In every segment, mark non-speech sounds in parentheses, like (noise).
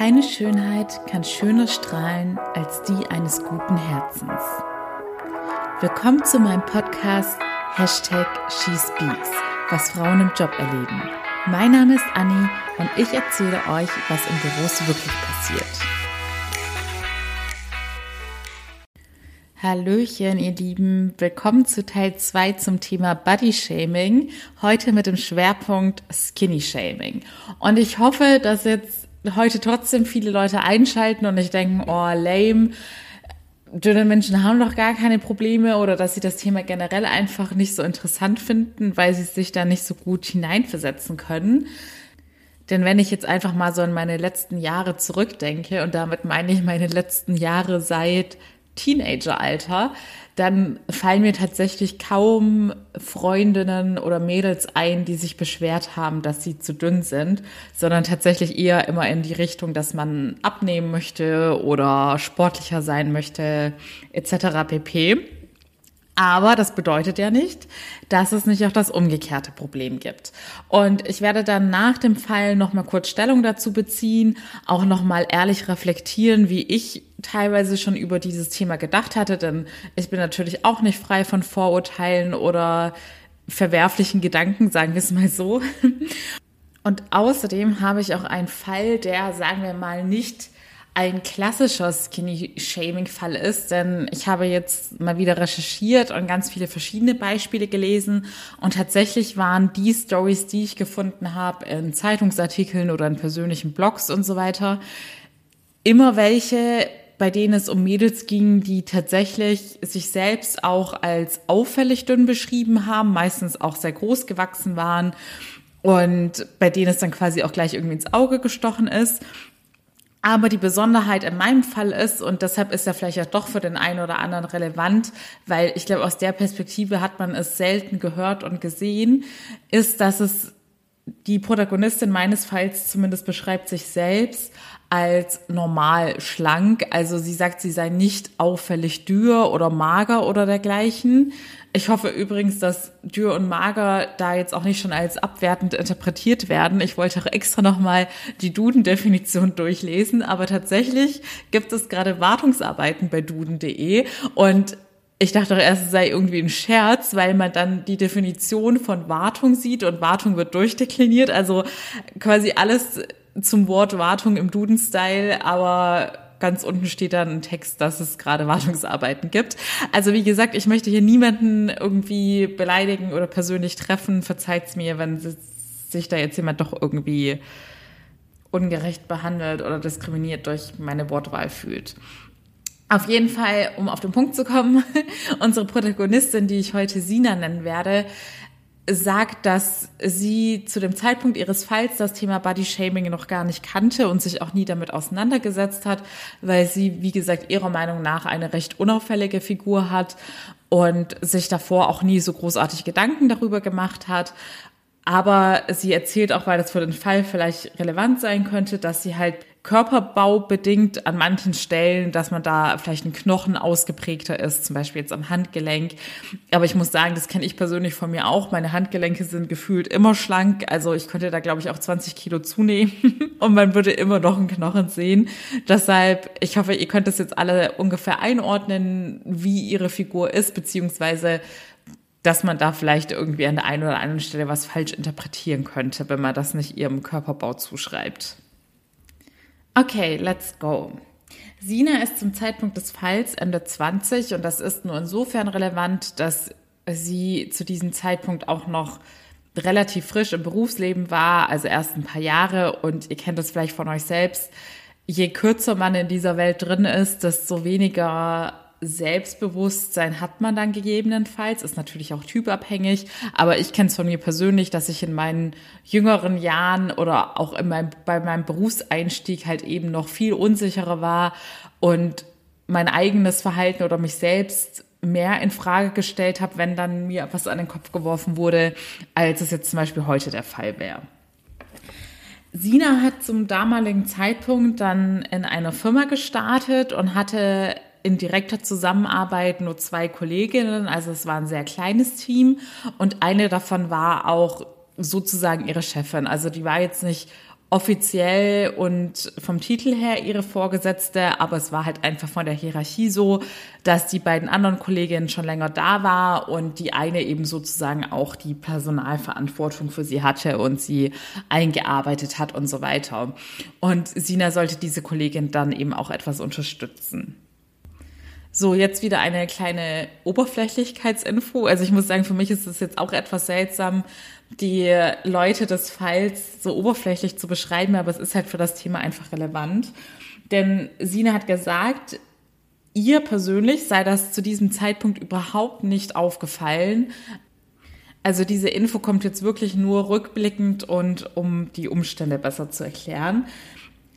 Keine Schönheit kann schöner strahlen als die eines guten Herzens. Willkommen zu meinem Podcast Hashtag SheSpeaks, was Frauen im Job erleben. Mein Name ist Anni und ich erzähle euch, was in Büros wirklich passiert. Hallöchen, ihr Lieben. Willkommen zu Teil 2 zum Thema Body Shaming. Heute mit dem Schwerpunkt Skinny Shaming. Und ich hoffe, dass jetzt heute trotzdem viele Leute einschalten und nicht denken, oh, lame. Dünne Menschen haben doch gar keine Probleme oder dass sie das Thema generell einfach nicht so interessant finden, weil sie sich da nicht so gut hineinversetzen können. Denn wenn ich jetzt einfach mal so an meine letzten Jahre zurückdenke, und damit meine ich meine letzten Jahre seit Teenageralter, dann fallen mir tatsächlich kaum Freundinnen oder Mädels ein, die sich beschwert haben, dass sie zu dünn sind, sondern tatsächlich eher immer in die Richtung, dass man abnehmen möchte oder sportlicher sein möchte, etc. pp. Aber das bedeutet ja nicht, dass es nicht auch das umgekehrte Problem gibt. Und ich werde dann nach dem Fall nochmal kurz Stellung dazu beziehen, auch nochmal ehrlich reflektieren, wie ich teilweise schon über dieses Thema gedacht hatte, denn ich bin natürlich auch nicht frei von Vorurteilen oder verwerflichen Gedanken, sagen wir es mal so. Und außerdem habe ich auch einen Fall, der, sagen wir mal, nicht ein klassischer Skinny-Shaming-Fall ist, denn ich habe jetzt mal wieder recherchiert und ganz viele verschiedene Beispiele gelesen und tatsächlich waren die Stories, die ich gefunden habe in Zeitungsartikeln oder in persönlichen Blogs und so weiter, immer welche, bei denen es um Mädels ging, die tatsächlich sich selbst auch als auffällig dünn beschrieben haben, meistens auch sehr groß gewachsen waren und bei denen es dann quasi auch gleich irgendwie ins Auge gestochen ist. Aber die Besonderheit in meinem Fall ist, und deshalb ist er vielleicht auch doch für den einen oder anderen relevant, weil ich glaube, aus der Perspektive hat man es selten gehört und gesehen, ist, dass es die Protagonistin meines Falls zumindest beschreibt sich selbst als normal schlank. Also sie sagt, sie sei nicht auffällig dürr oder mager oder dergleichen. Ich hoffe übrigens, dass dürr und mager da jetzt auch nicht schon als abwertend interpretiert werden. Ich wollte auch extra nochmal die Duden-Definition durchlesen, aber tatsächlich gibt es gerade Wartungsarbeiten bei duden.de und ich dachte doch erst, es sei irgendwie ein Scherz, weil man dann die Definition von Wartung sieht und Wartung wird durchdekliniert. Also quasi alles zum Wort Wartung im Duden-Style, aber ganz unten steht dann ein Text, dass es gerade Wartungsarbeiten gibt. Also wie gesagt, ich möchte hier niemanden irgendwie beleidigen oder persönlich treffen. Verzeiht's mir, wenn sich da jetzt jemand doch irgendwie ungerecht behandelt oder diskriminiert durch meine Wortwahl fühlt. Auf jeden Fall, um auf den Punkt zu kommen, (laughs) unsere Protagonistin, die ich heute Sina nennen werde, sagt, dass sie zu dem Zeitpunkt ihres Falls das Thema Body Shaming noch gar nicht kannte und sich auch nie damit auseinandergesetzt hat, weil sie, wie gesagt, ihrer Meinung nach eine recht unauffällige Figur hat und sich davor auch nie so großartig Gedanken darüber gemacht hat. Aber sie erzählt auch, weil das für den Fall vielleicht relevant sein könnte, dass sie halt Körperbau bedingt an manchen Stellen, dass man da vielleicht ein Knochen ausgeprägter ist, zum Beispiel jetzt am Handgelenk. Aber ich muss sagen, das kenne ich persönlich von mir auch. Meine Handgelenke sind gefühlt immer schlank. Also ich könnte da, glaube ich, auch 20 Kilo zunehmen (laughs) und man würde immer noch einen Knochen sehen. Deshalb, ich hoffe, ihr könnt das jetzt alle ungefähr einordnen, wie ihre Figur ist, beziehungsweise dass man da vielleicht irgendwie an der einen oder anderen Stelle was falsch interpretieren könnte, wenn man das nicht ihrem Körperbau zuschreibt. Okay, let's go. Sina ist zum Zeitpunkt des Falls Ende 20 und das ist nur insofern relevant, dass sie zu diesem Zeitpunkt auch noch relativ frisch im Berufsleben war, also erst ein paar Jahre und ihr kennt das vielleicht von euch selbst. Je kürzer man in dieser Welt drin ist, desto weniger Selbstbewusstsein hat man dann gegebenenfalls, ist natürlich auch typabhängig, aber ich kenne es von mir persönlich, dass ich in meinen jüngeren Jahren oder auch in meinem, bei meinem Berufseinstieg halt eben noch viel unsicherer war und mein eigenes Verhalten oder mich selbst mehr in Frage gestellt habe, wenn dann mir was an den Kopf geworfen wurde, als es jetzt zum Beispiel heute der Fall wäre. Sina hat zum damaligen Zeitpunkt dann in einer Firma gestartet und hatte in direkter Zusammenarbeit nur zwei Kolleginnen, also es war ein sehr kleines Team und eine davon war auch sozusagen ihre Chefin. Also die war jetzt nicht offiziell und vom Titel her ihre Vorgesetzte, aber es war halt einfach von der Hierarchie so, dass die beiden anderen Kolleginnen schon länger da war und die eine eben sozusagen auch die Personalverantwortung für sie hatte und sie eingearbeitet hat und so weiter. Und Sina sollte diese Kollegin dann eben auch etwas unterstützen. So, jetzt wieder eine kleine Oberflächlichkeitsinfo. Also ich muss sagen, für mich ist es jetzt auch etwas seltsam, die Leute des Falls so oberflächlich zu beschreiben, aber es ist halt für das Thema einfach relevant. Denn Sina hat gesagt, ihr persönlich sei das zu diesem Zeitpunkt überhaupt nicht aufgefallen. Also diese Info kommt jetzt wirklich nur rückblickend und um die Umstände besser zu erklären.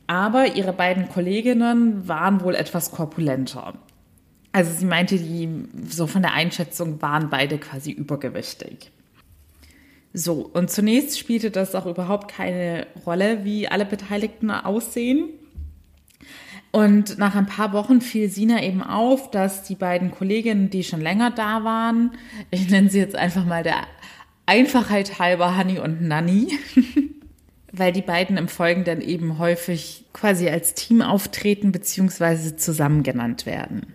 Aber ihre beiden Kolleginnen waren wohl etwas korpulenter. Also sie meinte, die so von der Einschätzung waren beide quasi übergewichtig. So, und zunächst spielte das auch überhaupt keine Rolle, wie alle Beteiligten aussehen. Und nach ein paar Wochen fiel Sina eben auf, dass die beiden Kolleginnen, die schon länger da waren, ich nenne sie jetzt einfach mal der Einfachheit halber Honey und Nanny, (laughs) weil die beiden im Folgenden eben häufig quasi als Team auftreten bzw. zusammen genannt werden.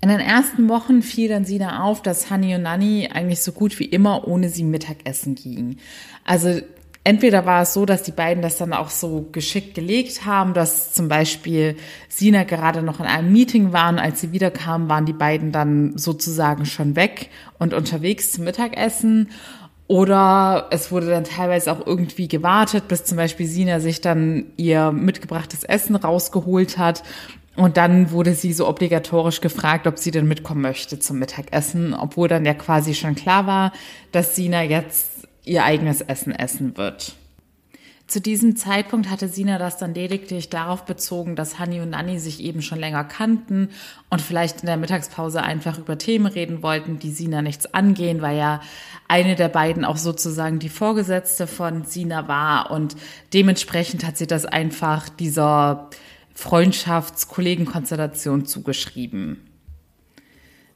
In den ersten Wochen fiel dann Sina auf, dass Honey und Nanny eigentlich so gut wie immer ohne sie Mittagessen gingen. Also entweder war es so, dass die beiden das dann auch so geschickt gelegt haben, dass zum Beispiel Sina gerade noch in einem Meeting waren, als sie wiederkamen, waren die beiden dann sozusagen schon weg und unterwegs zum Mittagessen. Oder es wurde dann teilweise auch irgendwie gewartet, bis zum Beispiel Sina sich dann ihr mitgebrachtes Essen rausgeholt hat und dann wurde sie so obligatorisch gefragt, ob sie denn mitkommen möchte zum Mittagessen, obwohl dann ja quasi schon klar war, dass Sina jetzt ihr eigenes Essen essen wird. Zu diesem Zeitpunkt hatte Sina das dann lediglich darauf bezogen, dass Hani und Nanni sich eben schon länger kannten und vielleicht in der Mittagspause einfach über Themen reden wollten, die Sina nichts angehen, weil ja eine der beiden auch sozusagen die Vorgesetzte von Sina war und dementsprechend hat sie das einfach dieser Freundschaftskollegenkonstellation zugeschrieben.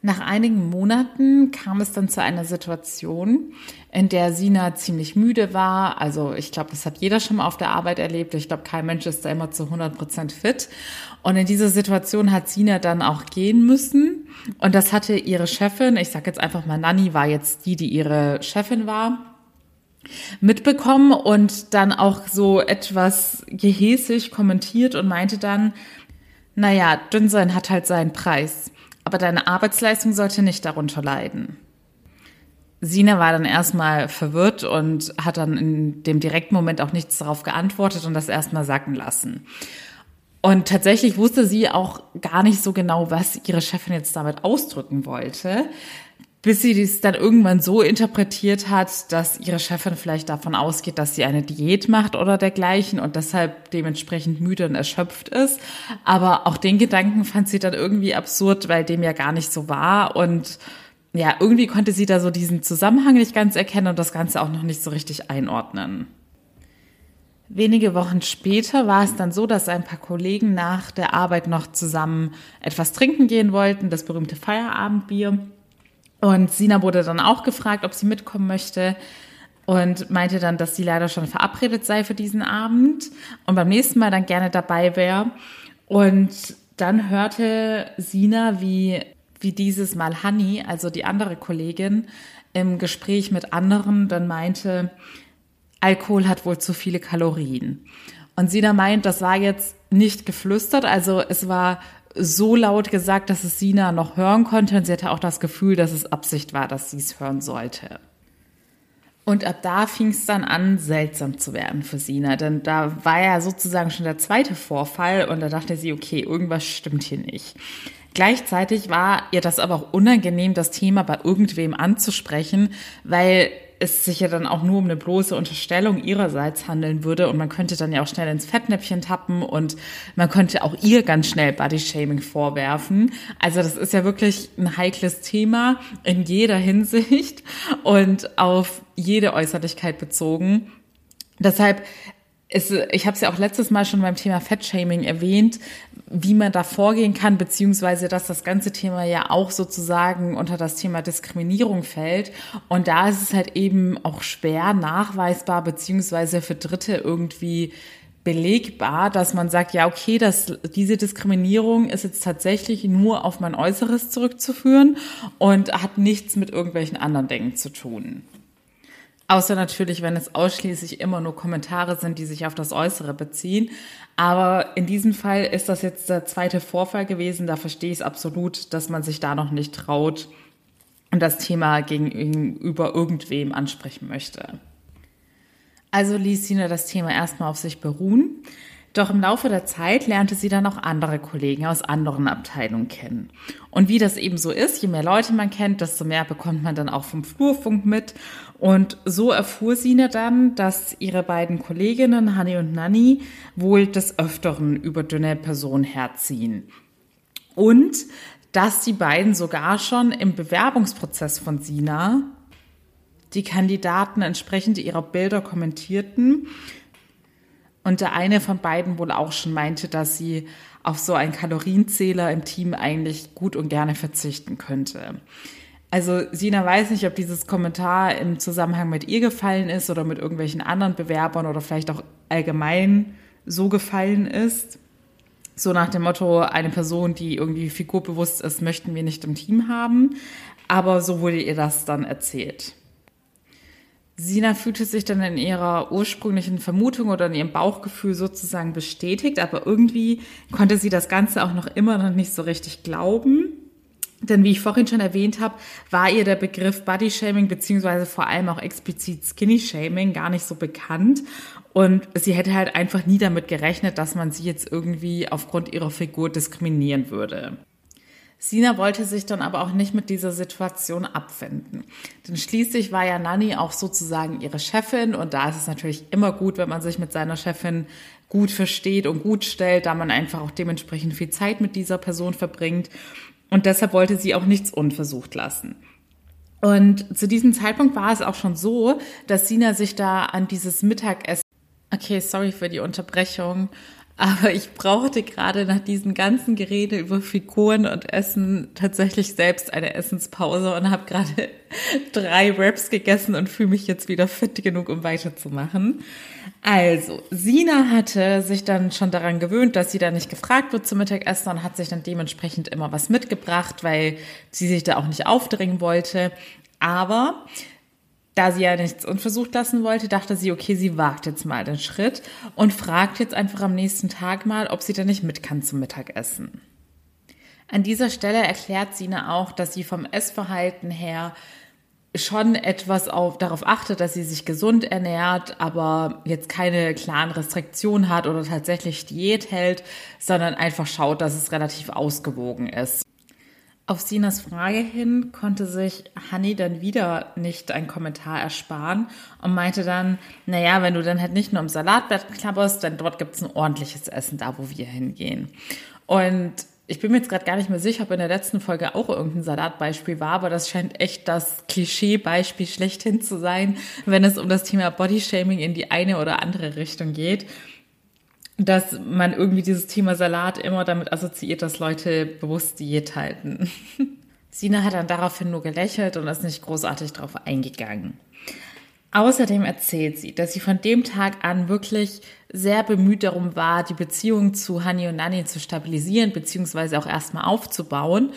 Nach einigen Monaten kam es dann zu einer Situation, in der Sina ziemlich müde war. Also ich glaube, das hat jeder schon mal auf der Arbeit erlebt. Ich glaube, kein Mensch ist da immer zu 100 Prozent fit. Und in dieser Situation hat Sina dann auch gehen müssen. Und das hatte ihre Chefin, ich sage jetzt einfach mal Nanny, war jetzt die, die ihre Chefin war mitbekommen und dann auch so etwas gehässig kommentiert und meinte dann, naja, dünn sein hat halt seinen Preis, aber deine Arbeitsleistung sollte nicht darunter leiden. Sina war dann erstmal verwirrt und hat dann in dem direkten Moment auch nichts darauf geantwortet und das erstmal sacken lassen. Und tatsächlich wusste sie auch gar nicht so genau, was ihre Chefin jetzt damit ausdrücken wollte bis sie dies dann irgendwann so interpretiert hat, dass ihre Chefin vielleicht davon ausgeht, dass sie eine Diät macht oder dergleichen und deshalb dementsprechend müde und erschöpft ist. Aber auch den Gedanken fand sie dann irgendwie absurd, weil dem ja gar nicht so war und ja, irgendwie konnte sie da so diesen Zusammenhang nicht ganz erkennen und das Ganze auch noch nicht so richtig einordnen. Wenige Wochen später war es dann so, dass ein paar Kollegen nach der Arbeit noch zusammen etwas trinken gehen wollten, das berühmte Feierabendbier. Und Sina wurde dann auch gefragt, ob sie mitkommen möchte und meinte dann, dass sie leider schon verabredet sei für diesen Abend und beim nächsten Mal dann gerne dabei wäre. Und dann hörte Sina, wie, wie dieses Mal Honey, also die andere Kollegin, im Gespräch mit anderen dann meinte, Alkohol hat wohl zu viele Kalorien. Und Sina meint, das war jetzt nicht geflüstert, also es war so laut gesagt, dass es Sina noch hören konnte und sie hatte auch das Gefühl, dass es Absicht war, dass sie es hören sollte. Und ab da fing es dann an, seltsam zu werden für Sina, denn da war ja sozusagen schon der zweite Vorfall und da dachte sie, okay, irgendwas stimmt hier nicht. Gleichzeitig war ihr das aber auch unangenehm, das Thema bei irgendwem anzusprechen, weil es sich ja dann auch nur um eine bloße Unterstellung ihrerseits handeln würde und man könnte dann ja auch schnell ins Fettnäpfchen tappen und man könnte auch ihr ganz schnell Bodyshaming vorwerfen. Also das ist ja wirklich ein heikles Thema in jeder Hinsicht und auf jede Äußerlichkeit bezogen. Deshalb ist, ich habe es ja auch letztes Mal schon beim Thema Fettshaming erwähnt, wie man da vorgehen kann, beziehungsweise dass das ganze Thema ja auch sozusagen unter das Thema Diskriminierung fällt. Und da ist es halt eben auch schwer nachweisbar, beziehungsweise für Dritte irgendwie belegbar, dass man sagt, ja, okay, dass diese Diskriminierung ist jetzt tatsächlich nur auf mein Äußeres zurückzuführen und hat nichts mit irgendwelchen anderen Dingen zu tun. Außer natürlich, wenn es ausschließlich immer nur Kommentare sind, die sich auf das Äußere beziehen. Aber in diesem Fall ist das jetzt der zweite Vorfall gewesen. Da verstehe ich es absolut, dass man sich da noch nicht traut und das Thema gegenüber irgendwem ansprechen möchte. Also ließ Sina das Thema erstmal auf sich beruhen. Doch im Laufe der Zeit lernte sie dann auch andere Kollegen aus anderen Abteilungen kennen. Und wie das eben so ist, je mehr Leute man kennt, desto mehr bekommt man dann auch vom Flurfunk mit. Und so erfuhr Sina dann, dass ihre beiden Kolleginnen, Hani und Nani, wohl des Öfteren über dünne Personen herziehen. Und dass die beiden sogar schon im Bewerbungsprozess von Sina die Kandidaten entsprechend ihrer Bilder kommentierten. Und der eine von beiden wohl auch schon meinte, dass sie auf so einen Kalorienzähler im Team eigentlich gut und gerne verzichten könnte. Also Sina weiß nicht, ob dieses Kommentar im Zusammenhang mit ihr gefallen ist oder mit irgendwelchen anderen Bewerbern oder vielleicht auch allgemein so gefallen ist. So nach dem Motto, eine Person, die irgendwie figurbewusst ist, möchten wir nicht im Team haben. Aber so wurde ihr das dann erzählt. Sina fühlte sich dann in ihrer ursprünglichen Vermutung oder in ihrem Bauchgefühl sozusagen bestätigt, aber irgendwie konnte sie das Ganze auch noch immer noch nicht so richtig glauben. Denn wie ich vorhin schon erwähnt habe, war ihr der Begriff Body Shaming beziehungsweise vor allem auch explizit Skinny Shaming gar nicht so bekannt. Und sie hätte halt einfach nie damit gerechnet, dass man sie jetzt irgendwie aufgrund ihrer Figur diskriminieren würde. Sina wollte sich dann aber auch nicht mit dieser Situation abfinden. Denn schließlich war ja Nanny auch sozusagen ihre Chefin und da ist es natürlich immer gut, wenn man sich mit seiner Chefin gut versteht und gut stellt, da man einfach auch dementsprechend viel Zeit mit dieser Person verbringt. Und deshalb wollte sie auch nichts unversucht lassen. Und zu diesem Zeitpunkt war es auch schon so, dass Sina sich da an dieses Mittagessen Okay, sorry für die Unterbrechung. Aber ich brauchte gerade nach diesem ganzen Gerede über Figuren und Essen tatsächlich selbst eine Essenspause und habe gerade (laughs) drei Wraps gegessen und fühle mich jetzt wieder fit genug, um weiterzumachen. Also, Sina hatte sich dann schon daran gewöhnt, dass sie da nicht gefragt wird zum Mittagessen und hat sich dann dementsprechend immer was mitgebracht, weil sie sich da auch nicht aufdringen wollte. Aber da sie ja nichts unversucht lassen wollte, dachte sie, okay, sie wagt jetzt mal den Schritt und fragt jetzt einfach am nächsten Tag mal, ob sie da nicht mit kann zum Mittagessen. An dieser Stelle erklärt Sina auch, dass sie vom Essverhalten her schon etwas auf, darauf achtet, dass sie sich gesund ernährt, aber jetzt keine klaren Restriktionen hat oder tatsächlich Diät hält, sondern einfach schaut, dass es relativ ausgewogen ist. Auf Sinas Frage hin konnte sich Hanni dann wieder nicht einen Kommentar ersparen und meinte dann, naja, wenn du dann halt nicht nur im Salatblatt klapperst, dann dort gibt's ein ordentliches Essen da, wo wir hingehen. Und ich bin mir jetzt gerade gar nicht mehr sicher, ob in der letzten Folge auch irgendein Salatbeispiel war, aber das scheint echt das Klischeebeispiel schlechthin zu sein, wenn es um das Thema Bodyshaming in die eine oder andere Richtung geht dass man irgendwie dieses Thema Salat immer damit assoziiert, dass Leute bewusst Diät halten. (laughs) Sina hat dann daraufhin nur gelächelt und ist nicht großartig darauf eingegangen. Außerdem erzählt sie, dass sie von dem Tag an wirklich sehr bemüht darum war, die Beziehung zu Hani und Nani zu stabilisieren, beziehungsweise auch erstmal aufzubauen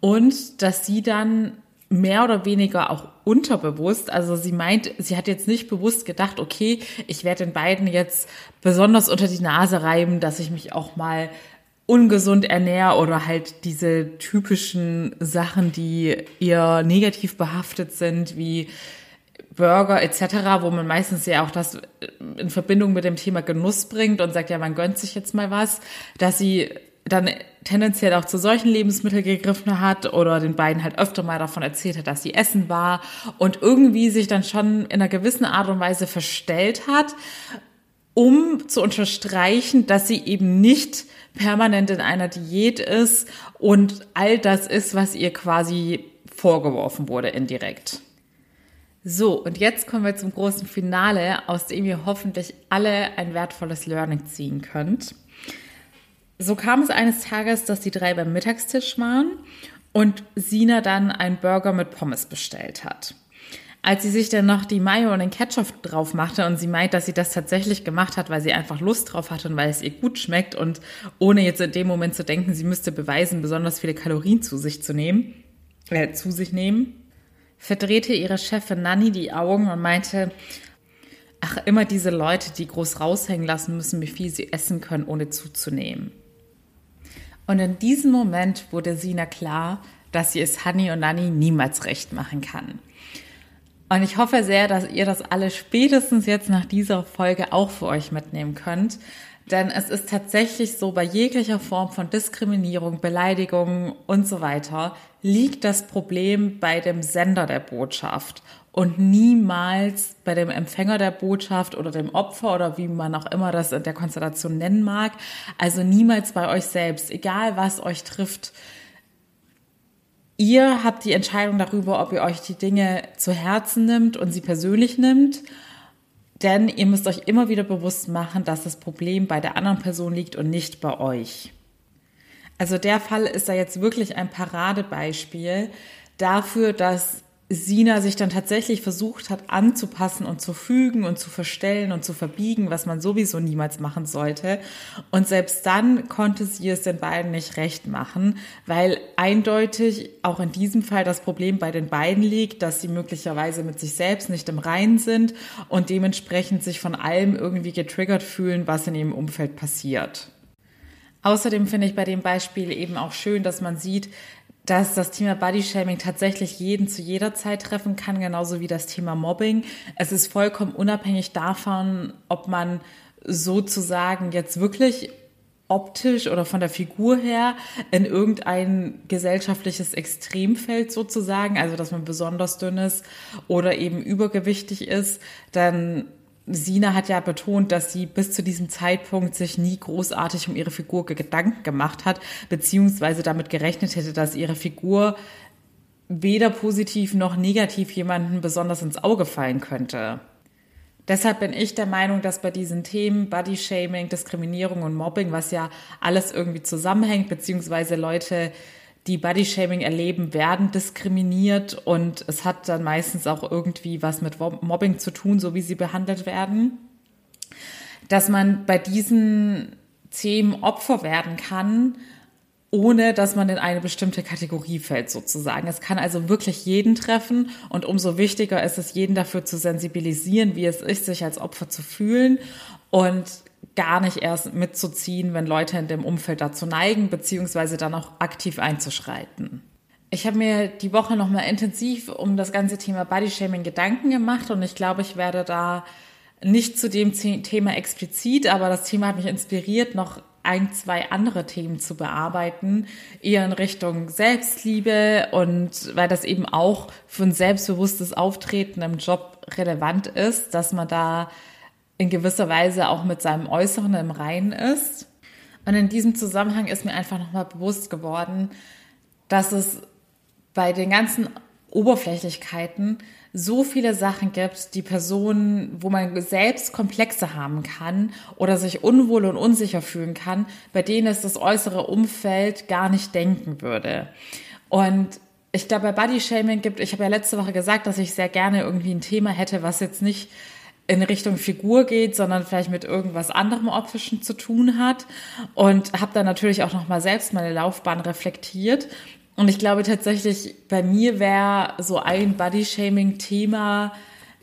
und dass sie dann mehr oder weniger auch unterbewusst. Also sie meint, sie hat jetzt nicht bewusst gedacht, okay, ich werde den beiden jetzt besonders unter die Nase reiben, dass ich mich auch mal ungesund ernähre oder halt diese typischen Sachen, die eher negativ behaftet sind, wie Burger etc., wo man meistens ja auch das in Verbindung mit dem Thema Genuss bringt und sagt, ja, man gönnt sich jetzt mal was, dass sie dann tendenziell auch zu solchen Lebensmitteln gegriffen hat oder den beiden halt öfter mal davon erzählt hat, dass sie essen war und irgendwie sich dann schon in einer gewissen Art und Weise verstellt hat, um zu unterstreichen, dass sie eben nicht permanent in einer Diät ist und all das ist, was ihr quasi vorgeworfen wurde indirekt. So, und jetzt kommen wir zum großen Finale, aus dem ihr hoffentlich alle ein wertvolles Learning ziehen könnt. So kam es eines Tages, dass die drei beim Mittagstisch waren und Sina dann einen Burger mit Pommes bestellt hat. Als sie sich dann noch die Mayo und den Ketchup drauf machte und sie meint, dass sie das tatsächlich gemacht hat, weil sie einfach Lust drauf hatte und weil es ihr gut schmeckt und ohne jetzt in dem Moment zu denken, sie müsste beweisen, besonders viele Kalorien zu sich zu nehmen, äh, zu sich nehmen, verdrehte ihre Chefin Nanny die Augen und meinte, ach, immer diese Leute, die groß raushängen lassen müssen, wie viel sie essen können, ohne zuzunehmen. Und in diesem Moment wurde Sina klar, dass sie es Honey und Nanny niemals recht machen kann. Und ich hoffe sehr, dass ihr das alle spätestens jetzt nach dieser Folge auch für euch mitnehmen könnt. Denn es ist tatsächlich so, bei jeglicher Form von Diskriminierung, Beleidigung und so weiter liegt das Problem bei dem Sender der Botschaft und niemals bei dem Empfänger der Botschaft oder dem Opfer oder wie man auch immer das in der Konstellation nennen mag. Also niemals bei euch selbst, egal was euch trifft. Ihr habt die Entscheidung darüber, ob ihr euch die Dinge zu Herzen nimmt und sie persönlich nimmt. Denn ihr müsst euch immer wieder bewusst machen, dass das Problem bei der anderen Person liegt und nicht bei euch. Also der Fall ist da jetzt wirklich ein Paradebeispiel dafür, dass Sina sich dann tatsächlich versucht hat anzupassen und zu fügen und zu verstellen und zu verbiegen, was man sowieso niemals machen sollte. Und selbst dann konnte sie es den beiden nicht recht machen, weil eindeutig auch in diesem Fall das Problem bei den beiden liegt, dass sie möglicherweise mit sich selbst nicht im Reinen sind und dementsprechend sich von allem irgendwie getriggert fühlen, was in ihrem Umfeld passiert. Außerdem finde ich bei dem Beispiel eben auch schön, dass man sieht, dass das Thema Bodyshaming tatsächlich jeden zu jeder Zeit treffen kann, genauso wie das Thema Mobbing. Es ist vollkommen unabhängig davon, ob man sozusagen jetzt wirklich optisch oder von der Figur her in irgendein gesellschaftliches Extremfeld sozusagen, also dass man besonders dünn ist oder eben übergewichtig ist, dann Sina hat ja betont, dass sie bis zu diesem Zeitpunkt sich nie großartig um ihre Figur Gedanken gemacht hat, beziehungsweise damit gerechnet hätte, dass ihre Figur weder positiv noch negativ jemanden besonders ins Auge fallen könnte. Deshalb bin ich der Meinung, dass bei diesen Themen Bodyshaming, Diskriminierung und Mobbing, was ja alles irgendwie zusammenhängt, beziehungsweise Leute die Bodyshaming erleben, werden diskriminiert und es hat dann meistens auch irgendwie was mit Mobbing zu tun, so wie sie behandelt werden. Dass man bei diesen Themen Opfer werden kann, ohne dass man in eine bestimmte Kategorie fällt sozusagen. Es kann also wirklich jeden treffen und umso wichtiger ist es, jeden dafür zu sensibilisieren, wie es ist, sich als Opfer zu fühlen und gar nicht erst mitzuziehen, wenn Leute in dem Umfeld dazu neigen, beziehungsweise dann auch aktiv einzuschreiten. Ich habe mir die Woche nochmal intensiv um das ganze Thema Bodyshaming Gedanken gemacht und ich glaube, ich werde da nicht zu dem Thema explizit, aber das Thema hat mich inspiriert, noch ein, zwei andere Themen zu bearbeiten, eher in Richtung Selbstliebe und weil das eben auch für ein selbstbewusstes Auftreten im Job relevant ist, dass man da in gewisser Weise auch mit seinem Äußeren im Reinen ist. Und in diesem Zusammenhang ist mir einfach nochmal bewusst geworden, dass es bei den ganzen Oberflächlichkeiten so viele Sachen gibt, die Personen, wo man selbst Komplexe haben kann oder sich unwohl und unsicher fühlen kann, bei denen es das äußere Umfeld gar nicht denken würde. Und ich glaube, bei Body Shaming gibt, ich habe ja letzte Woche gesagt, dass ich sehr gerne irgendwie ein Thema hätte, was jetzt nicht in Richtung Figur geht, sondern vielleicht mit irgendwas anderem optischen zu tun hat und habe dann natürlich auch noch mal selbst meine Laufbahn reflektiert und ich glaube tatsächlich bei mir wäre so ein Body-Shaming Thema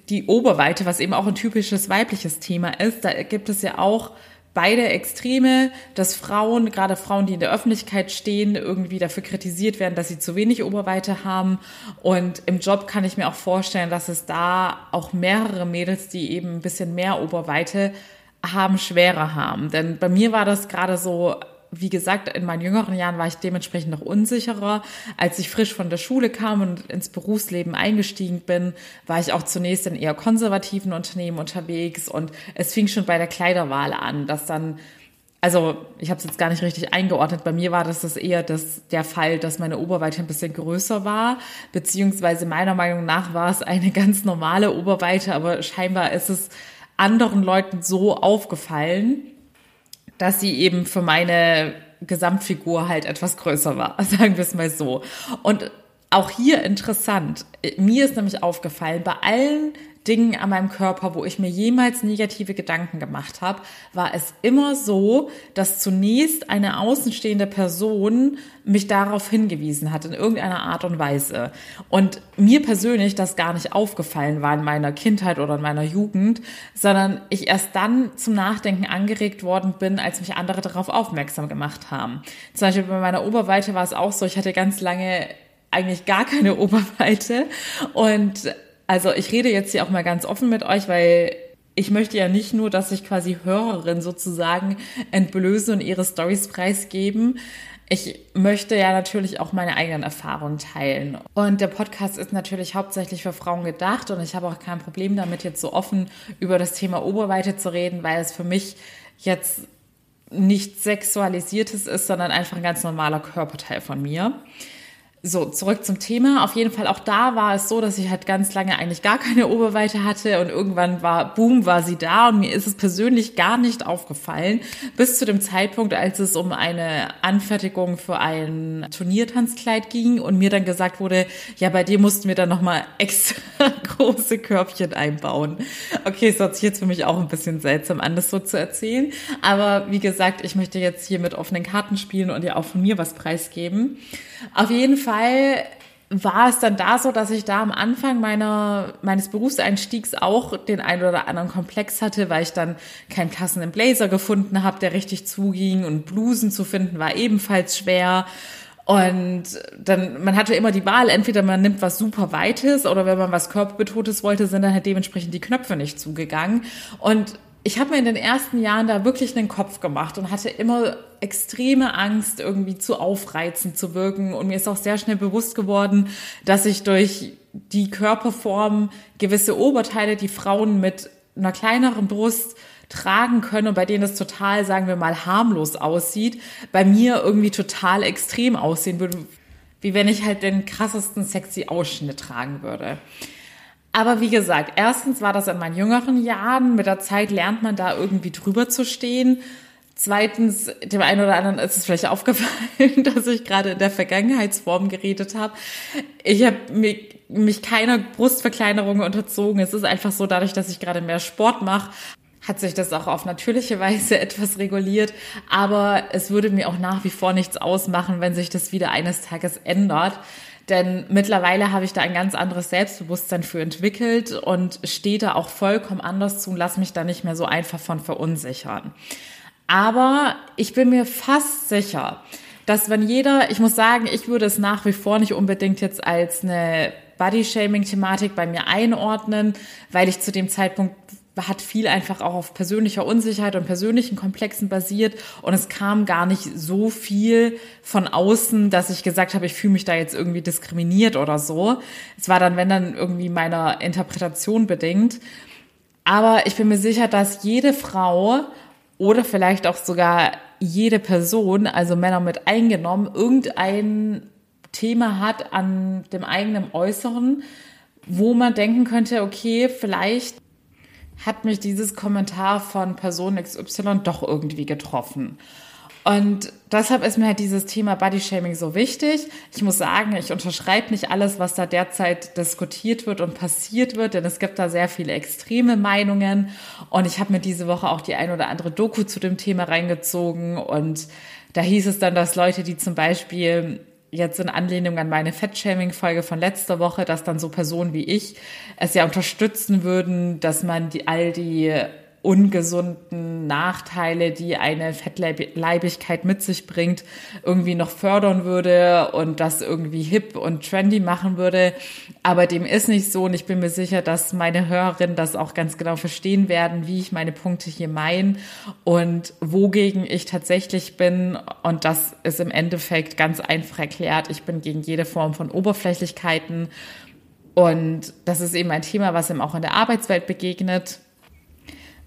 die Oberweite, was eben auch ein typisches weibliches Thema ist. Da gibt es ja auch beide Extreme, dass Frauen, gerade Frauen, die in der Öffentlichkeit stehen, irgendwie dafür kritisiert werden, dass sie zu wenig Oberweite haben. Und im Job kann ich mir auch vorstellen, dass es da auch mehrere Mädels, die eben ein bisschen mehr Oberweite haben, schwerer haben. Denn bei mir war das gerade so, wie gesagt, in meinen jüngeren Jahren war ich dementsprechend noch unsicherer. Als ich frisch von der Schule kam und ins Berufsleben eingestiegen bin, war ich auch zunächst in eher konservativen Unternehmen unterwegs und es fing schon bei der Kleiderwahl an, dass dann also ich habe es jetzt gar nicht richtig eingeordnet. Bei mir war das, das eher das, der Fall, dass meine Oberweite ein bisschen größer war, beziehungsweise meiner Meinung nach war es eine (laughs) ganz normale Oberweite, aber scheinbar ist es anderen Leuten so aufgefallen, dass sie eben für meine Gesamtfigur halt etwas größer war, (laughs) sagen wir es mal so. Und auch hier interessant, mir ist nämlich aufgefallen, bei allen Dingen an meinem Körper, wo ich mir jemals negative Gedanken gemacht habe, war es immer so, dass zunächst eine außenstehende Person mich darauf hingewiesen hat in irgendeiner Art und Weise. Und mir persönlich das gar nicht aufgefallen war in meiner Kindheit oder in meiner Jugend, sondern ich erst dann zum Nachdenken angeregt worden bin, als mich andere darauf aufmerksam gemacht haben. Zum Beispiel bei meiner Oberweite war es auch so, ich hatte ganz lange eigentlich gar keine Oberweite und also ich rede jetzt hier auch mal ganz offen mit euch, weil ich möchte ja nicht nur, dass ich quasi Hörerin sozusagen entblöße und ihre Stories preisgeben. Ich möchte ja natürlich auch meine eigenen Erfahrungen teilen. Und der Podcast ist natürlich hauptsächlich für Frauen gedacht und ich habe auch kein Problem damit, jetzt so offen über das Thema Oberweite zu reden, weil es für mich jetzt nicht sexualisiertes ist, sondern einfach ein ganz normaler Körperteil von mir. So, zurück zum Thema. Auf jeden Fall auch da war es so, dass ich halt ganz lange eigentlich gar keine Oberweite hatte und irgendwann war, boom, war sie da und mir ist es persönlich gar nicht aufgefallen, bis zu dem Zeitpunkt, als es um eine Anfertigung für ein Turniertanzkleid ging und mir dann gesagt wurde, ja, bei dir mussten wir dann nochmal (laughs) extra große Körbchen einbauen. Okay, es hört sich jetzt für mich auch ein bisschen seltsam an, das so zu erzählen. Aber wie gesagt, ich möchte jetzt hier mit offenen Karten spielen und ja auch von mir was preisgeben. Auf jeden Fall war es dann da so, dass ich da am Anfang meiner, meines Berufseinstiegs auch den einen oder anderen Komplex hatte, weil ich dann keinen passenden Blazer gefunden habe, der richtig zuging und Blusen zu finden war ebenfalls schwer. Und dann, man hatte immer die Wahl, entweder man nimmt was super Weites oder wenn man was Körperbetontes wollte, sind dann halt dementsprechend die Knöpfe nicht zugegangen. Und ich habe mir in den ersten Jahren da wirklich einen Kopf gemacht und hatte immer extreme Angst, irgendwie zu aufreizend zu wirken. Und mir ist auch sehr schnell bewusst geworden, dass ich durch die Körperform gewisse Oberteile, die Frauen mit einer kleineren Brust tragen können und bei denen es total, sagen wir mal, harmlos aussieht, bei mir irgendwie total extrem aussehen würde, wie wenn ich halt den krassesten sexy Ausschnitt tragen würde. Aber wie gesagt, erstens war das in meinen jüngeren Jahren. Mit der Zeit lernt man da irgendwie drüber zu stehen. Zweitens, dem einen oder anderen ist es vielleicht (laughs) aufgefallen, dass ich gerade in der Vergangenheitsform geredet habe. Ich habe mich, mich keiner Brustverkleinerung unterzogen. Es ist einfach so, dadurch, dass ich gerade mehr Sport mache, hat sich das auch auf natürliche Weise (laughs) etwas reguliert. Aber es würde mir auch nach wie vor nichts ausmachen, wenn sich das wieder eines Tages ändert. Denn mittlerweile habe ich da ein ganz anderes Selbstbewusstsein für entwickelt und stehe da auch vollkommen anders zu und lasse mich da nicht mehr so einfach von verunsichern. Aber ich bin mir fast sicher, dass wenn jeder, ich muss sagen, ich würde es nach wie vor nicht unbedingt jetzt als eine Body-Shaming-Thematik bei mir einordnen, weil ich zu dem Zeitpunkt hat viel einfach auch auf persönlicher Unsicherheit und persönlichen Komplexen basiert und es kam gar nicht so viel von außen, dass ich gesagt habe, ich fühle mich da jetzt irgendwie diskriminiert oder so. Es war dann, wenn dann irgendwie meiner Interpretation bedingt. Aber ich bin mir sicher, dass jede Frau oder vielleicht auch sogar jede Person, also Männer mit eingenommen, irgendein Thema hat an dem eigenen Äußeren, wo man denken könnte, okay, vielleicht hat mich dieses Kommentar von Person XY doch irgendwie getroffen. Und deshalb ist mir halt dieses Thema Bodyshaming so wichtig. Ich muss sagen, ich unterschreibe nicht alles, was da derzeit diskutiert wird und passiert wird, denn es gibt da sehr viele extreme Meinungen. Und ich habe mir diese Woche auch die ein oder andere Doku zu dem Thema reingezogen. Und da hieß es dann, dass Leute, die zum Beispiel jetzt in Anlehnung an meine Fettshaming-Folge von letzter Woche, dass dann so Personen wie ich es ja unterstützen würden, dass man die, all die ungesunden Nachteile, die eine Fettleibigkeit mit sich bringt, irgendwie noch fördern würde und das irgendwie hip und trendy machen würde. Aber dem ist nicht so und ich bin mir sicher, dass meine Hörerinnen das auch ganz genau verstehen werden, wie ich meine Punkte hier meine und wogegen ich tatsächlich bin. Und das ist im Endeffekt ganz einfach erklärt. Ich bin gegen jede Form von Oberflächlichkeiten. Und das ist eben ein Thema, was ihm auch in der Arbeitswelt begegnet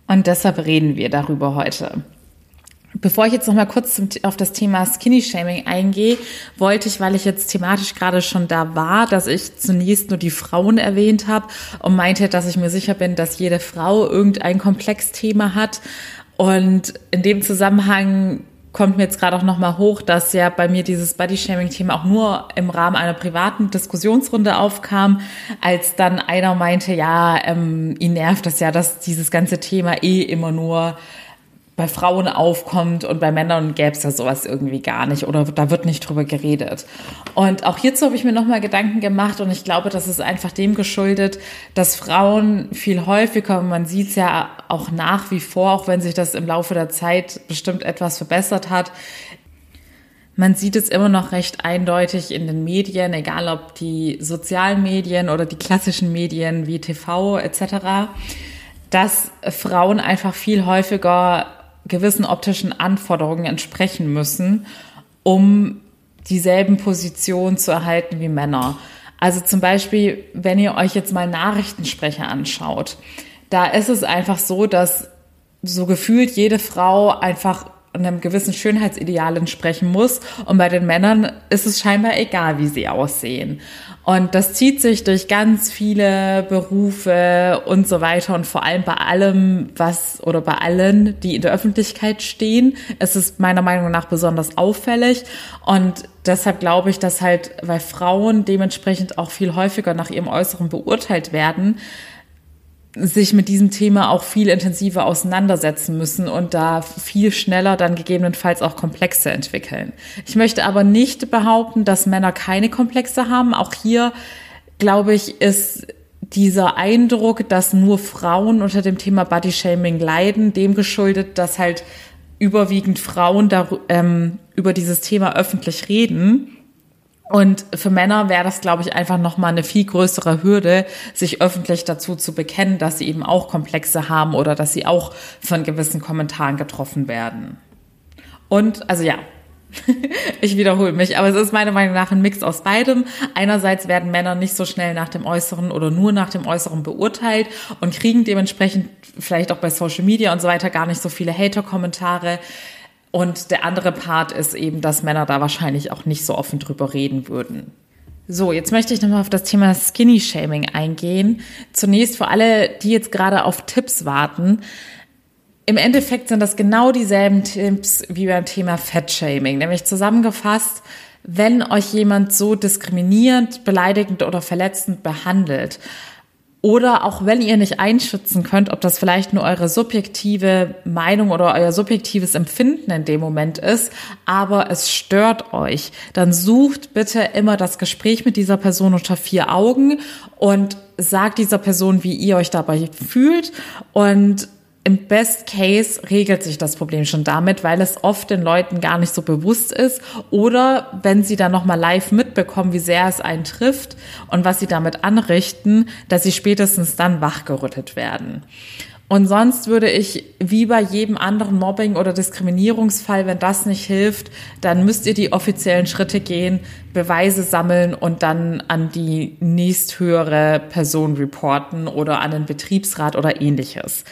und deshalb reden wir darüber heute. Bevor ich jetzt noch mal kurz zum, auf das Thema Skinny Shaming eingehe, wollte ich, weil ich jetzt thematisch gerade schon da war, dass ich zunächst nur die Frauen erwähnt habe und meinte, dass ich mir sicher bin, dass jede Frau irgendein Komplexthema hat Und in dem Zusammenhang kommt mir jetzt gerade auch nochmal hoch, dass ja bei mir dieses Bodyshaming-Thema auch nur im Rahmen einer privaten Diskussionsrunde aufkam, als dann einer meinte, ja, ähm, ihn nervt das ja, dass dieses ganze Thema eh immer nur bei Frauen aufkommt und bei Männern gäbe es ja sowas irgendwie gar nicht oder da wird nicht drüber geredet. Und auch hierzu habe ich mir nochmal Gedanken gemacht und ich glaube, das ist einfach dem geschuldet, dass Frauen viel häufiger, man sieht es ja auch nach wie vor, auch wenn sich das im Laufe der Zeit bestimmt etwas verbessert hat, man sieht es immer noch recht eindeutig in den Medien, egal ob die sozialen Medien oder die klassischen Medien wie TV etc., dass Frauen einfach viel häufiger gewissen optischen Anforderungen entsprechen müssen, um dieselben Positionen zu erhalten wie Männer. Also zum Beispiel, wenn ihr euch jetzt mal Nachrichtensprecher anschaut, da ist es einfach so, dass so gefühlt jede Frau einfach einem gewissen Schönheitsideal entsprechen muss. Und bei den Männern ist es scheinbar egal, wie sie aussehen. Und das zieht sich durch ganz viele Berufe und so weiter und vor allem bei allem, was oder bei allen, die in der Öffentlichkeit stehen. Es ist meiner Meinung nach besonders auffällig und deshalb glaube ich, dass halt, weil Frauen dementsprechend auch viel häufiger nach ihrem Äußeren beurteilt werden, sich mit diesem Thema auch viel intensiver auseinandersetzen müssen und da viel schneller dann gegebenenfalls auch Komplexe entwickeln. Ich möchte aber nicht behaupten, dass Männer keine Komplexe haben. Auch hier, glaube ich, ist dieser Eindruck, dass nur Frauen unter dem Thema Bodyshaming leiden, dem geschuldet, dass halt überwiegend Frauen da, ähm, über dieses Thema öffentlich reden und für Männer wäre das, glaube ich, einfach nochmal eine viel größere Hürde, sich öffentlich dazu zu bekennen, dass sie eben auch Komplexe haben oder dass sie auch von gewissen Kommentaren getroffen werden. Und, also ja, (laughs) ich wiederhole mich, aber es ist meiner Meinung nach ein Mix aus beidem. Einerseits werden Männer nicht so schnell nach dem Äußeren oder nur nach dem Äußeren beurteilt und kriegen dementsprechend vielleicht auch bei Social Media und so weiter gar nicht so viele Hater-Kommentare. Und der andere Part ist eben, dass Männer da wahrscheinlich auch nicht so offen drüber reden würden. So, jetzt möchte ich nochmal auf das Thema Skinny Shaming eingehen. Zunächst für alle, die jetzt gerade auf Tipps warten. Im Endeffekt sind das genau dieselben Tipps wie beim Thema Fat Shaming. Nämlich zusammengefasst, wenn euch jemand so diskriminierend, beleidigend oder verletzend behandelt, oder auch wenn ihr nicht einschätzen könnt, ob das vielleicht nur eure subjektive Meinung oder euer subjektives Empfinden in dem Moment ist, aber es stört euch, dann sucht bitte immer das Gespräch mit dieser Person unter vier Augen und sagt dieser Person, wie ihr euch dabei fühlt. Und im Best Case regelt sich das Problem schon damit, weil es oft den Leuten gar nicht so bewusst ist oder wenn sie dann nochmal live mitbekommen, wie sehr es einen trifft und was sie damit anrichten, dass sie spätestens dann wachgerüttet werden. Und sonst würde ich, wie bei jedem anderen Mobbing- oder Diskriminierungsfall, wenn das nicht hilft, dann müsst ihr die offiziellen Schritte gehen, Beweise sammeln und dann an die nächsthöhere Person reporten oder an den Betriebsrat oder ähnliches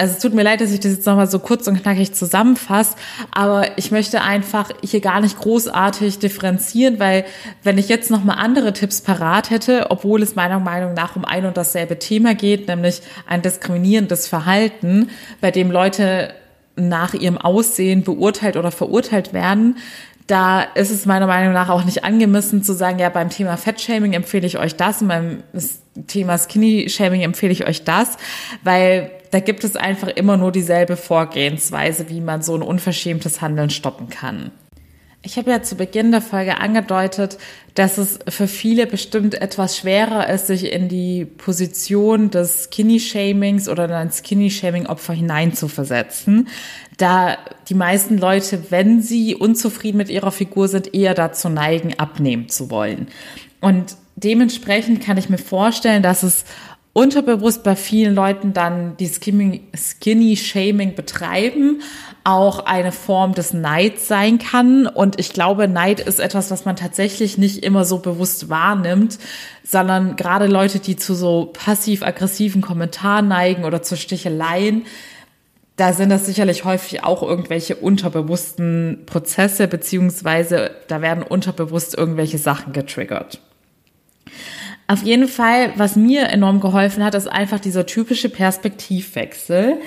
also es tut mir leid, dass ich das jetzt nochmal so kurz und knackig zusammenfasse, aber ich möchte einfach hier gar nicht großartig differenzieren, weil wenn ich jetzt nochmal andere Tipps parat hätte, obwohl es meiner Meinung nach um ein und dasselbe Thema geht, nämlich ein diskriminierendes Verhalten, bei dem Leute nach ihrem Aussehen beurteilt oder verurteilt werden, da ist es meiner Meinung nach auch nicht angemessen zu sagen, ja, beim Thema Fettshaming empfehle ich euch das und beim Thema Skinny-Shaming empfehle ich euch das, weil da gibt es einfach immer nur dieselbe Vorgehensweise, wie man so ein unverschämtes Handeln stoppen kann. Ich habe ja zu Beginn der Folge angedeutet, dass es für viele bestimmt etwas schwerer ist, sich in die Position des Skinny-Shamings oder in ein Skinny-Shaming-Opfer hineinzuversetzen, da die meisten Leute, wenn sie unzufrieden mit ihrer Figur sind, eher dazu neigen, abnehmen zu wollen. Und dementsprechend kann ich mir vorstellen, dass es unterbewusst bei vielen Leuten dann die Skinny-Shaming betreiben, auch eine Form des Neids sein kann. Und ich glaube, Neid ist etwas, was man tatsächlich nicht immer so bewusst wahrnimmt, sondern gerade Leute, die zu so passiv-aggressiven Kommentaren neigen oder zu Sticheleien, da sind das sicherlich häufig auch irgendwelche unterbewussten Prozesse, beziehungsweise da werden unterbewusst irgendwelche Sachen getriggert. Auf jeden Fall, was mir enorm geholfen hat, ist einfach dieser typische Perspektivwechsel.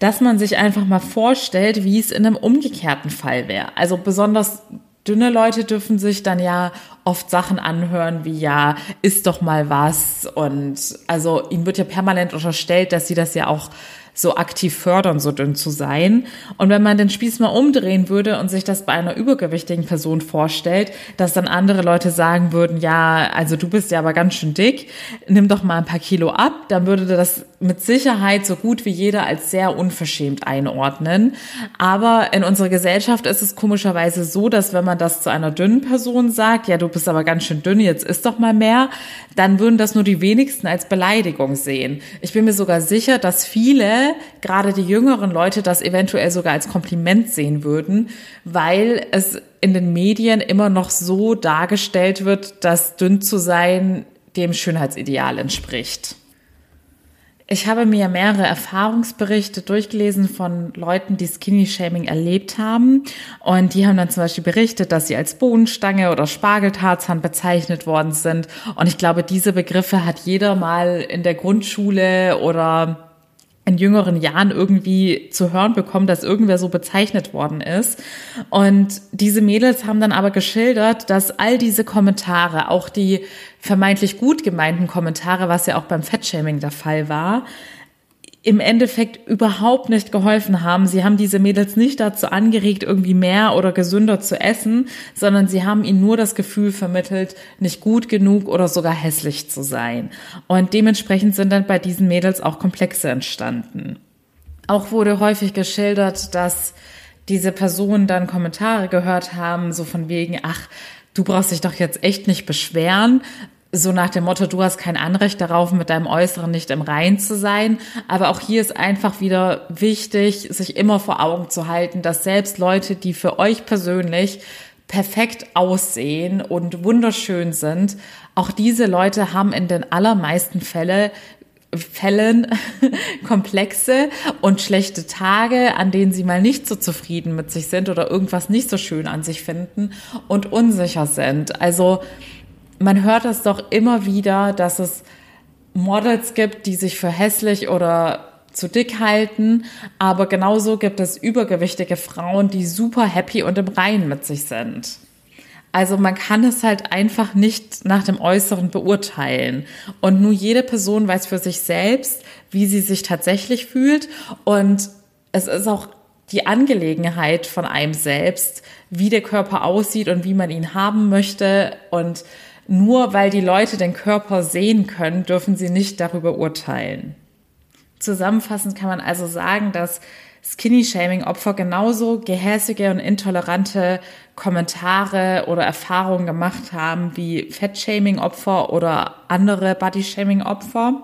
dass man sich einfach mal vorstellt, wie es in einem umgekehrten Fall wäre. Also besonders dünne Leute dürfen sich dann ja oft Sachen anhören wie ja, isst doch mal was und also ihnen wird ja permanent unterstellt, dass sie das ja auch so aktiv fördern, so dünn zu sein. Und wenn man den Spieß mal umdrehen würde und sich das bei einer übergewichtigen Person vorstellt, dass dann andere Leute sagen würden, ja, also du bist ja aber ganz schön dick, nimm doch mal ein paar Kilo ab, dann würde das mit Sicherheit so gut wie jeder als sehr unverschämt einordnen. Aber in unserer Gesellschaft ist es komischerweise so, dass wenn man das zu einer dünnen Person sagt, ja, du bist aber ganz schön dünn, jetzt isst doch mal mehr, dann würden das nur die wenigsten als Beleidigung sehen. Ich bin mir sogar sicher, dass viele, gerade die jüngeren Leute, das eventuell sogar als Kompliment sehen würden, weil es in den Medien immer noch so dargestellt wird, dass dünn zu sein dem Schönheitsideal entspricht. Ich habe mir mehrere Erfahrungsberichte durchgelesen von Leuten, die Skinny Shaming erlebt haben. Und die haben dann zum Beispiel berichtet, dass sie als Bohnenstange oder Spargeltarzan bezeichnet worden sind. Und ich glaube, diese Begriffe hat jeder mal in der Grundschule oder in jüngeren Jahren irgendwie zu hören bekommen, dass irgendwer so bezeichnet worden ist. Und diese Mädels haben dann aber geschildert, dass all diese Kommentare, auch die vermeintlich gut gemeinten Kommentare, was ja auch beim Fettshaming der Fall war, im Endeffekt überhaupt nicht geholfen haben. Sie haben diese Mädels nicht dazu angeregt, irgendwie mehr oder gesünder zu essen, sondern sie haben ihnen nur das Gefühl vermittelt, nicht gut genug oder sogar hässlich zu sein. Und dementsprechend sind dann bei diesen Mädels auch Komplexe entstanden. Auch wurde häufig geschildert, dass diese Personen dann Kommentare gehört haben, so von wegen, ach, du brauchst dich doch jetzt echt nicht beschweren, so nach dem Motto, du hast kein Anrecht darauf, mit deinem Äußeren nicht im Rein zu sein. Aber auch hier ist einfach wieder wichtig, sich immer vor Augen zu halten, dass selbst Leute, die für euch persönlich perfekt aussehen und wunderschön sind, auch diese Leute haben in den allermeisten Fälle Fällen (laughs) komplexe und schlechte Tage, an denen sie mal nicht so zufrieden mit sich sind oder irgendwas nicht so schön an sich finden und unsicher sind. Also man hört es doch immer wieder, dass es Models gibt, die sich für hässlich oder zu dick halten, aber genauso gibt es übergewichtige Frauen, die super happy und im Reinen mit sich sind. Also man kann es halt einfach nicht nach dem Äußeren beurteilen. Und nur jede Person weiß für sich selbst, wie sie sich tatsächlich fühlt. Und es ist auch die Angelegenheit von einem selbst, wie der Körper aussieht und wie man ihn haben möchte. Und nur weil die Leute den Körper sehen können, dürfen sie nicht darüber urteilen. Zusammenfassend kann man also sagen, dass Skinny-Shaming-Opfer genauso gehässige und intolerante Kommentare oder Erfahrungen gemacht haben wie Fett-Shaming-Opfer oder andere Body-Shaming-Opfer,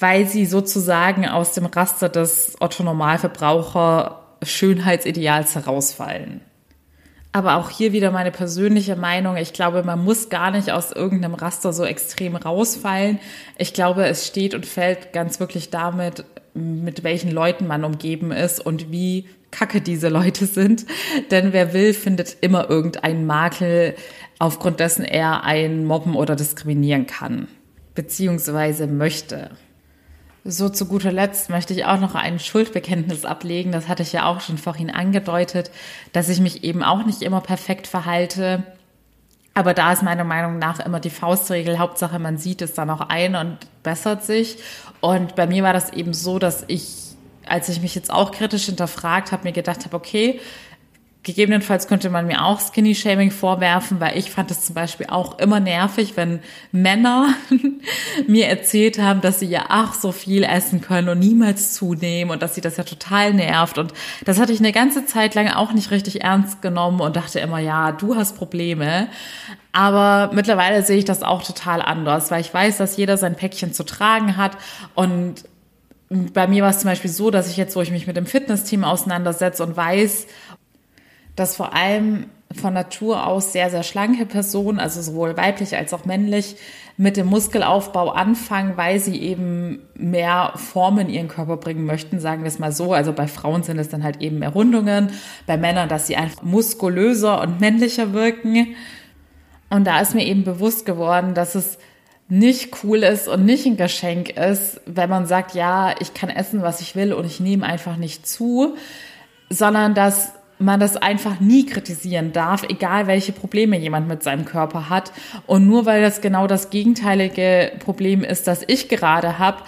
weil sie sozusagen aus dem Raster des Otto-Normalverbraucher Schönheitsideals herausfallen. Aber auch hier wieder meine persönliche Meinung. Ich glaube, man muss gar nicht aus irgendeinem Raster so extrem rausfallen. Ich glaube, es steht und fällt ganz wirklich damit, mit welchen Leuten man umgeben ist und wie kacke diese Leute sind. Denn wer will, findet immer irgendeinen Makel, aufgrund dessen er einen mobben oder diskriminieren kann. Beziehungsweise möchte. So zu guter Letzt möchte ich auch noch ein Schuldbekenntnis ablegen. Das hatte ich ja auch schon vorhin angedeutet, dass ich mich eben auch nicht immer perfekt verhalte. Aber da ist meiner Meinung nach immer die Faustregel. Hauptsache, man sieht es dann auch ein und bessert sich. Und bei mir war das eben so, dass ich, als ich mich jetzt auch kritisch hinterfragt habe, mir gedacht habe, okay, Gegebenenfalls könnte man mir auch Skinny-Shaming vorwerfen, weil ich fand es zum Beispiel auch immer nervig, wenn Männer (laughs) mir erzählt haben, dass sie ja ach so viel essen können und niemals zunehmen und dass sie das ja total nervt. Und das hatte ich eine ganze Zeit lang auch nicht richtig ernst genommen und dachte immer, ja, du hast Probleme. Aber mittlerweile sehe ich das auch total anders, weil ich weiß, dass jeder sein Päckchen zu tragen hat und bei mir war es zum Beispiel so, dass ich jetzt, wo ich mich mit dem Fitness-Team auseinandersetze und weiß, dass vor allem von Natur aus sehr, sehr schlanke Personen, also sowohl weiblich als auch männlich, mit dem Muskelaufbau anfangen, weil sie eben mehr Form in ihren Körper bringen möchten, sagen wir es mal so. Also bei Frauen sind es dann halt eben mehr Rundungen, bei Männern, dass sie einfach muskulöser und männlicher wirken. Und da ist mir eben bewusst geworden, dass es nicht cool ist und nicht ein Geschenk ist, wenn man sagt, ja, ich kann essen, was ich will und ich nehme einfach nicht zu, sondern dass man das einfach nie kritisieren darf, egal welche Probleme jemand mit seinem Körper hat. Und nur weil das genau das gegenteilige Problem ist, das ich gerade habe,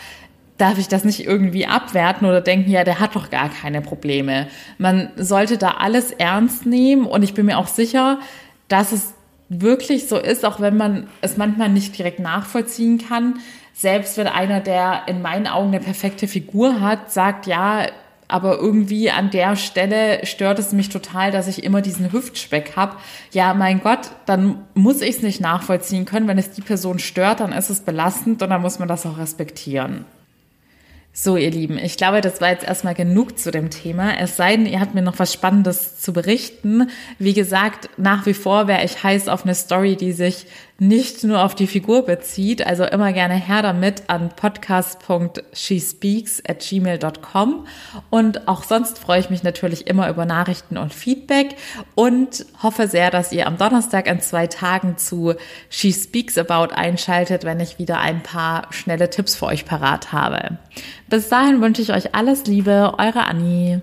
darf ich das nicht irgendwie abwerten oder denken, ja, der hat doch gar keine Probleme. Man sollte da alles ernst nehmen und ich bin mir auch sicher, dass es wirklich so ist, auch wenn man es manchmal nicht direkt nachvollziehen kann. Selbst wenn einer, der in meinen Augen eine perfekte Figur hat, sagt, ja, aber irgendwie an der Stelle stört es mich total, dass ich immer diesen Hüftspeck habe. Ja, mein Gott, dann muss ich es nicht nachvollziehen können. Wenn es die Person stört, dann ist es belastend und dann muss man das auch respektieren. So, ihr Lieben, ich glaube, das war jetzt erstmal genug zu dem Thema. Es sei denn, ihr habt mir noch was Spannendes zu berichten. Wie gesagt, nach wie vor wäre ich heiß auf eine Story, die sich nicht nur auf die Figur bezieht. Also immer gerne her damit an podcast.shespeaks at gmail.com. Und auch sonst freue ich mich natürlich immer über Nachrichten und Feedback und hoffe sehr, dass ihr am Donnerstag in zwei Tagen zu She Speaks About einschaltet, wenn ich wieder ein paar schnelle Tipps für euch parat habe. Bis dahin wünsche ich euch alles Liebe, eure Annie.